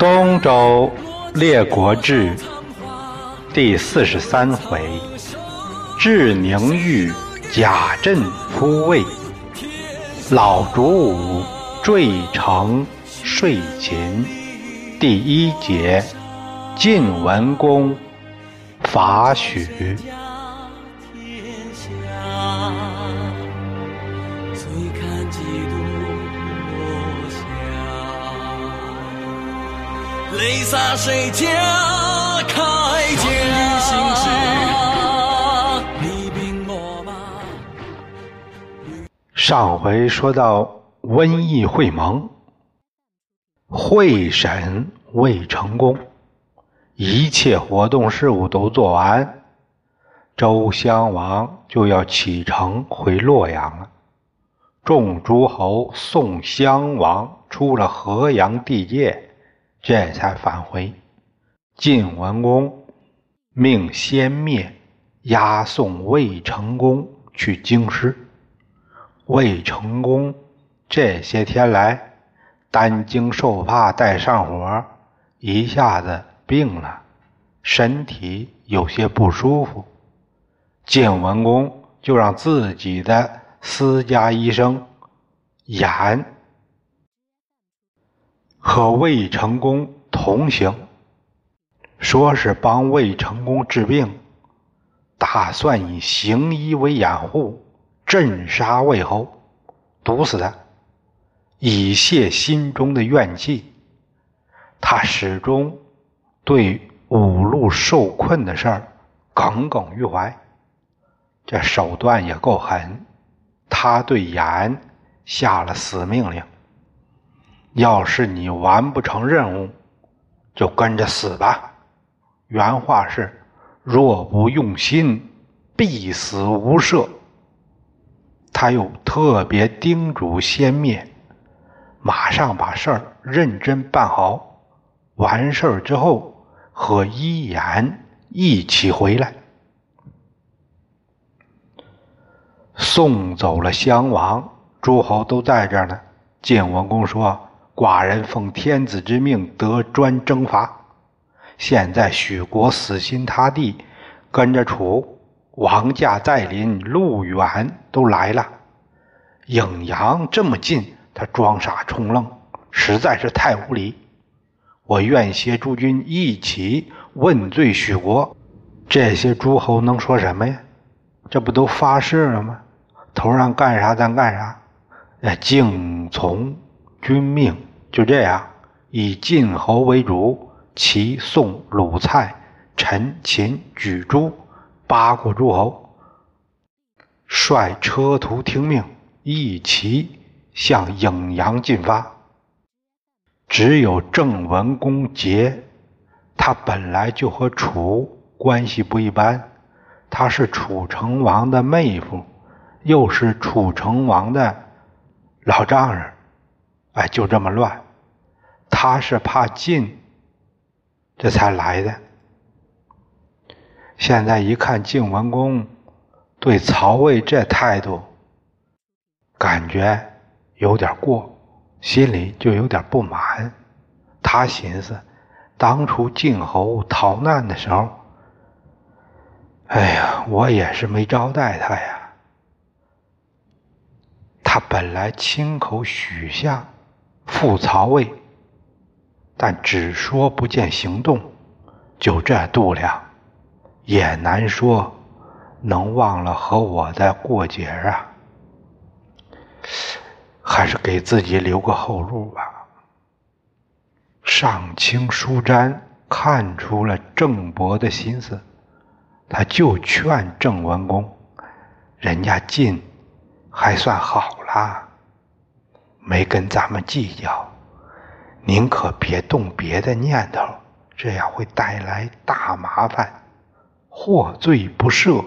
东周列国志第四十三回：智宁玉贾镇夫位，老主武坠城睡秦。第一节：晋文公伐许。泪洒谁家铠甲？上回说到瘟疫会盟，会审未成功，一切活动事务都做完，周襄王就要启程回洛阳了。众诸侯送襄王出了河阳地界。这才返回。晋文公命先灭，押送魏成功去京师。魏成功这些天来担惊受怕，带上火，一下子病了，身体有些不舒服。晋文公就让自己的私家医生演。和魏成功同行，说是帮魏成功治病，打算以行医为掩护，镇杀魏侯，毒死他，以泄心中的怨气。他始终对五路受困的事儿耿耿于怀，这手段也够狠。他对严下了死命令。要是你完不成任务，就跟着死吧。原话是：“若不用心，必死无赦。”他又特别叮嘱先灭，马上把事儿认真办好。完事儿之后，和一言一起回来，送走了襄王，诸侯都在这儿呢。晋文公说。寡人奉天子之命得专征伐，现在许国死心塌地，跟着楚，王驾在临，路远都来了。颍阳这么近，他装傻充愣，实在是太无礼。我愿携诸军一起问罪许国。这些诸侯能说什么呀？这不都发誓了吗？头上干啥咱干啥，哎，敬从君命。就这样，以晋侯为主，齐、宋、鲁、蔡、陈、秦、莒、朱八国诸侯，率车徒听命，一齐向颍阳进发。只有郑文公杰，他本来就和楚关系不一般，他是楚成王的妹夫，又是楚成王的老丈人。哎，就这么乱，他是怕晋，这才来的。现在一看晋文公对曹魏这态度，感觉有点过，心里就有点不满。他寻思，当初晋侯逃难的时候，哎呀，我也是没招待他呀。他本来亲口许下。复曹魏，但只说不见行动，就这度量，也难说能忘了和我的过节啊。还是给自己留个后路吧。上清书瞻看出了郑伯的心思，他就劝郑文公：“人家晋还算好啦。”没跟咱们计较，您可别动别的念头，这样会带来大麻烦，获罪不赦。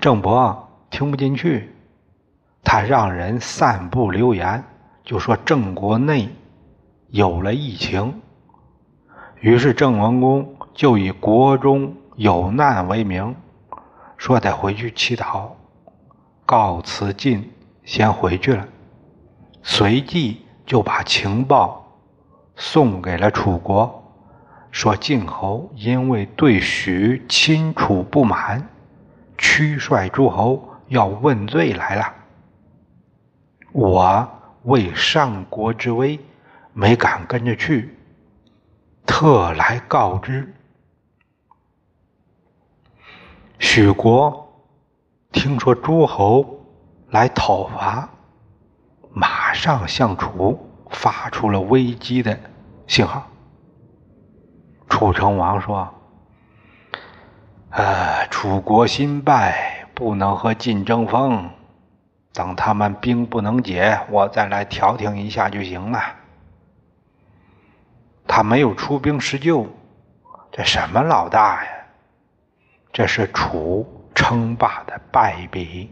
郑伯听不进去，他让人散布流言，就说郑国内有了疫情。于是郑文公就以国中有难为名，说得回去祈祷，告辞晋。先回去了，随即就把情报送给了楚国，说晋侯因为对许亲楚不满，驱率诸侯要问罪来了。我为上国之威，没敢跟着去，特来告知。许国听说诸侯来讨伐，马上向楚。发出了危机的信号。楚成王说：“呃，楚国新败，不能和晋争锋。等他们兵不能解，我再来调停一下就行了。他没有出兵施救，这什么老大呀？这是楚称霸的败笔。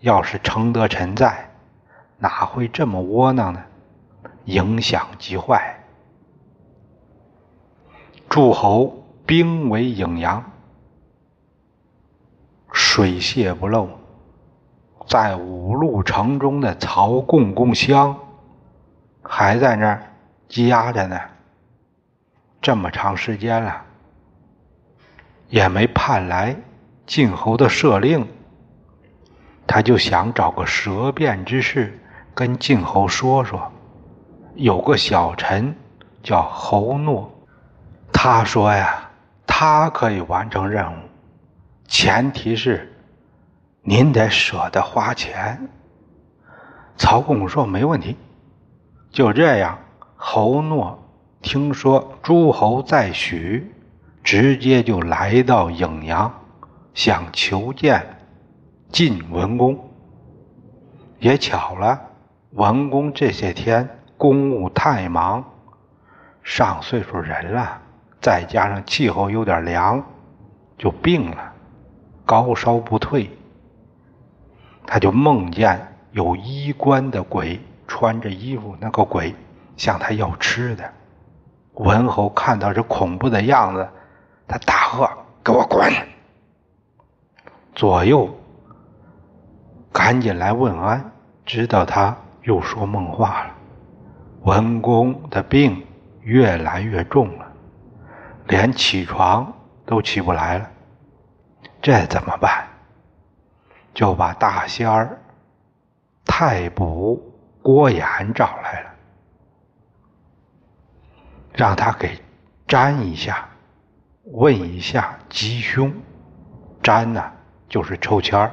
要是程德臣在，哪会这么窝囊呢？”影响极坏。诸侯兵为颍阳，水泄不漏，在五路城中的曹共公乡还在那儿积压着呢。这么长时间了，也没盼来晋侯的赦令，他就想找个舌辩之事跟晋侯说说。有个小臣叫侯诺，他说呀，他可以完成任务，前提是您得舍得花钱。曹公说没问题。就这样，侯诺听说诸侯在许，直接就来到颍阳，想求见晋文公。也巧了，文公这些天。公务太忙，上岁数人了，再加上气候有点凉，就病了，高烧不退。他就梦见有衣冠的鬼，穿着衣服，那个鬼向他要吃的。文侯看到这恐怖的样子，他大喝：“给我滚！”左右赶紧来问安，知道他又说梦话了。文公的病越来越重了，连起床都起不来了。这怎么办？就把大仙儿太卜郭衍找来了，让他给占一下，问一下吉凶。占呢，就是抽签儿。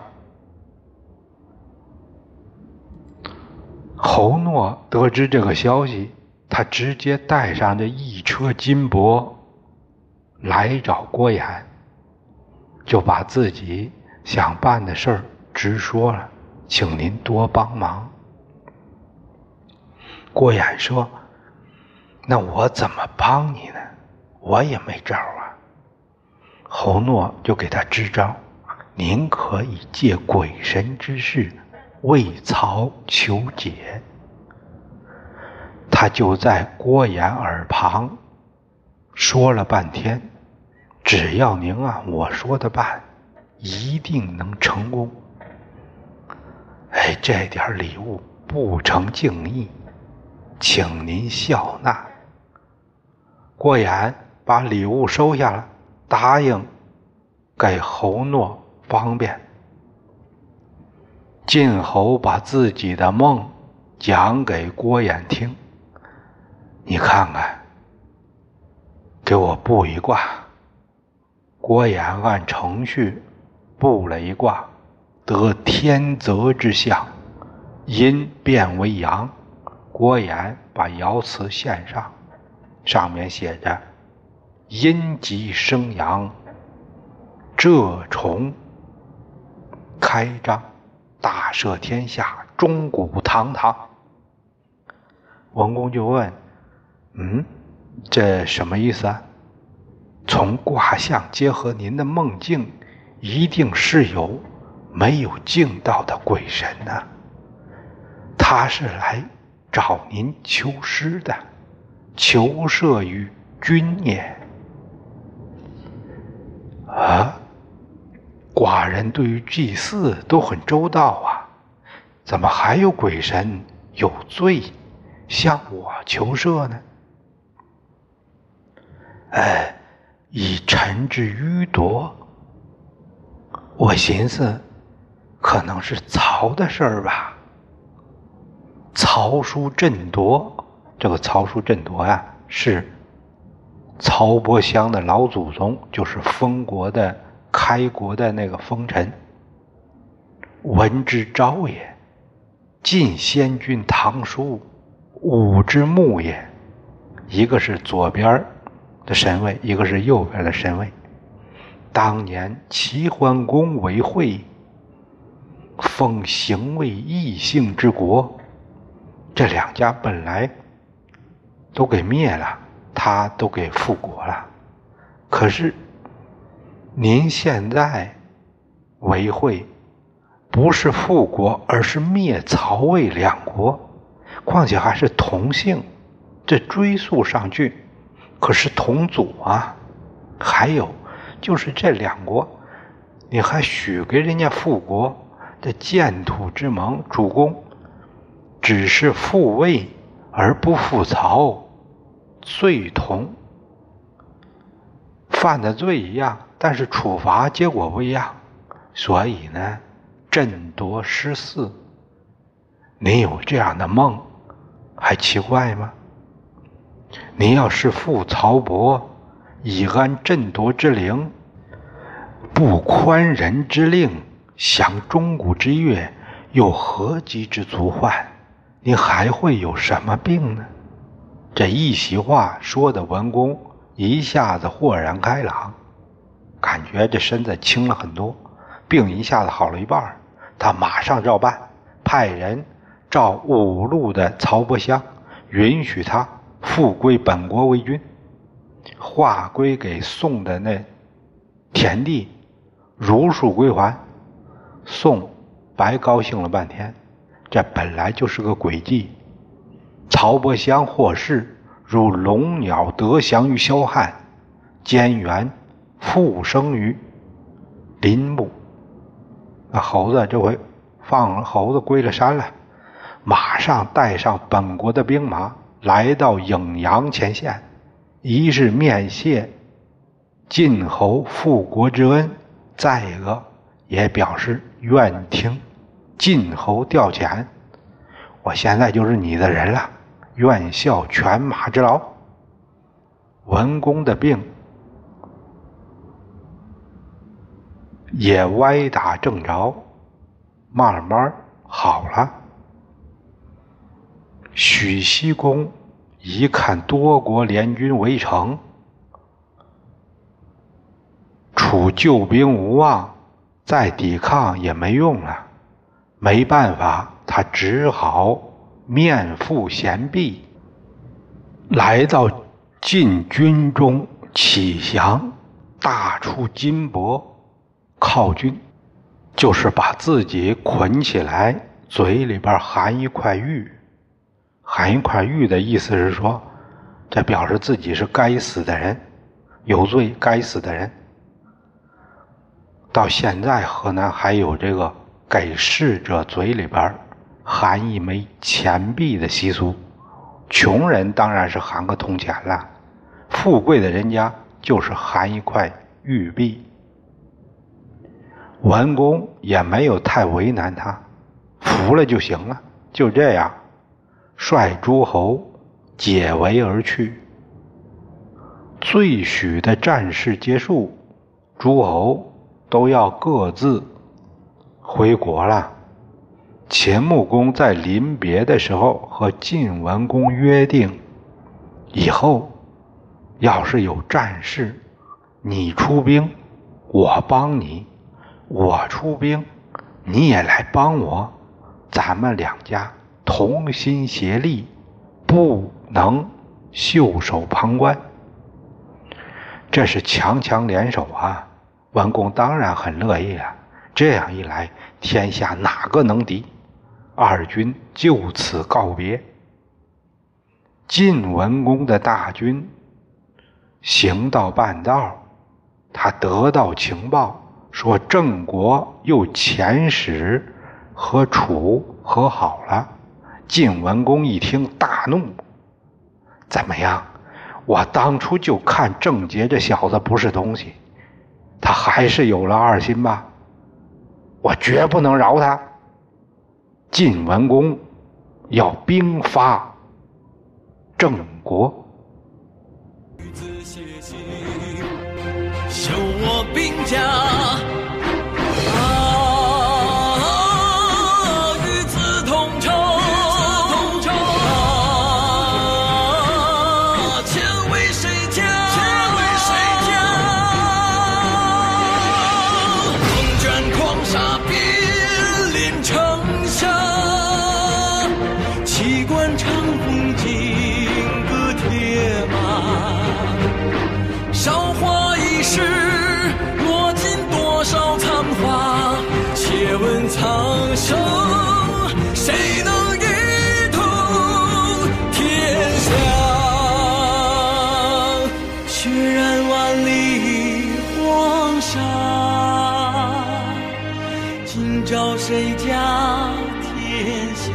侯诺得知这个消息，他直接带上这一车金箔来找郭衍，就把自己想办的事儿直说了，请您多帮忙。郭衍说：“那我怎么帮你呢？我也没招啊。”侯诺就给他支招：“您可以借鬼神之事。”为曹求解，他就在郭衍耳旁说了半天：“只要您按我说的办，一定能成功。”哎，这点礼物不成敬意，请您笑纳。郭衍把礼物收下了，答应给侯诺方便。晋侯把自己的梦讲给郭衍听，你看看，给我卜一卦。郭衍按程序卜了一卦，得天泽之象，阴变为阳。郭衍把爻辞献上，上面写着：“阴极生阳，蛰虫开张。”大赦天下，钟鼓堂堂。文公就问：“嗯，这什么意思啊？”从卦象结合您的梦境，一定是有没有敬到的鬼神呢？他是来找您求师的，求赦于君也。啊？寡人对于祭祀都很周到啊，怎么还有鬼神有罪向我求赦呢？哎，以臣之愚夺。我寻思，可能是曹的事儿吧。曹叔振铎，这个曹叔振铎呀，是曹伯襄的老祖宗，就是封国的开国的那个封臣。文之昭也，晋先君唐叔，武之穆也。一个是左边的神位，一个是右边的神位。当年齐桓公为惠，封行为异姓之国。这两家本来都给灭了，他都给复国了。可是您现在为会，不是复国，而是灭曹魏两国，况且还是同姓，这追溯上去可是同祖啊。还有就是这两国，你还许给人家复国，这建土之盟，主公。只是复魏而不复曹，罪同，犯的罪一样，但是处罚结果不一样，所以呢，振铎失嗣。你有这样的梦，还奇怪吗？你要是复曹伯，以安朕夺之灵，不宽人之令，享钟鼓之乐，又何及之足患？你还会有什么病呢？这一席话说的文公一下子豁然开朗，感觉这身子轻了很多，病一下子好了一半。他马上照办，派人召五路的曹伯香，允许他复归本国为君，划归给宋的那田地如数归还。宋白高兴了半天。这本来就是个诡计。曹伯香获释，如龙鸟得翔于萧汉，兼元复生于林木。那猴子这回放了猴子归了山了，马上带上本国的兵马来到颍阳前线，一是面谢晋侯复国之恩，再一个也表示愿听。晋侯调遣，我现在就是你的人了，愿效犬马之劳。文公的病也歪打正着，慢慢好了。许西公一看多国联军围城，楚救兵无望，再抵抗也没用了。没办法，他只好面负贤璧，来到晋军中启降，大出金帛，犒军，就是把自己捆起来，嘴里边含一块玉，含一块玉的意思是说，这表示自己是该死的人，有罪该死的人。到现在河南还有这个。给逝者嘴里边含一枚钱币的习俗，穷人当然是含个铜钱了，富贵的人家就是含一块玉璧。文公也没有太为难他，服了就行了。就这样，率诸侯解围而去。最许的战事结束，诸侯都要各自。回国了。秦穆公在临别的时候和晋文公约定，以后要是有战事，你出兵，我帮你；我出兵，你也来帮我。咱们两家同心协力，不能袖手旁观。这是强强联手啊！文公当然很乐意啊。这样一来，天下哪个能敌？二军就此告别。晋文公的大军行到半道，他得到情报，说郑国又遣使和楚和好了。晋文公一听大怒：“怎么样？我当初就看郑杰这小子不是东西，他还是有了二心吧？我绝不能饶他。晋文公要兵发郑国，修我兵家。谁家天下？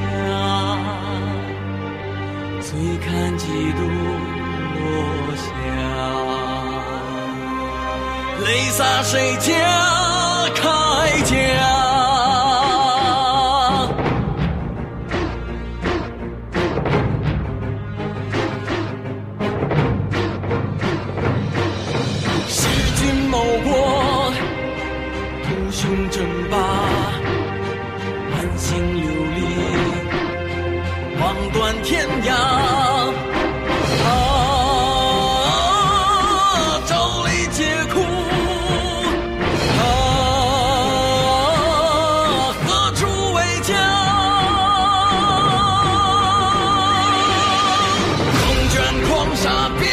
醉看几度落霞，泪洒谁家铠甲？Some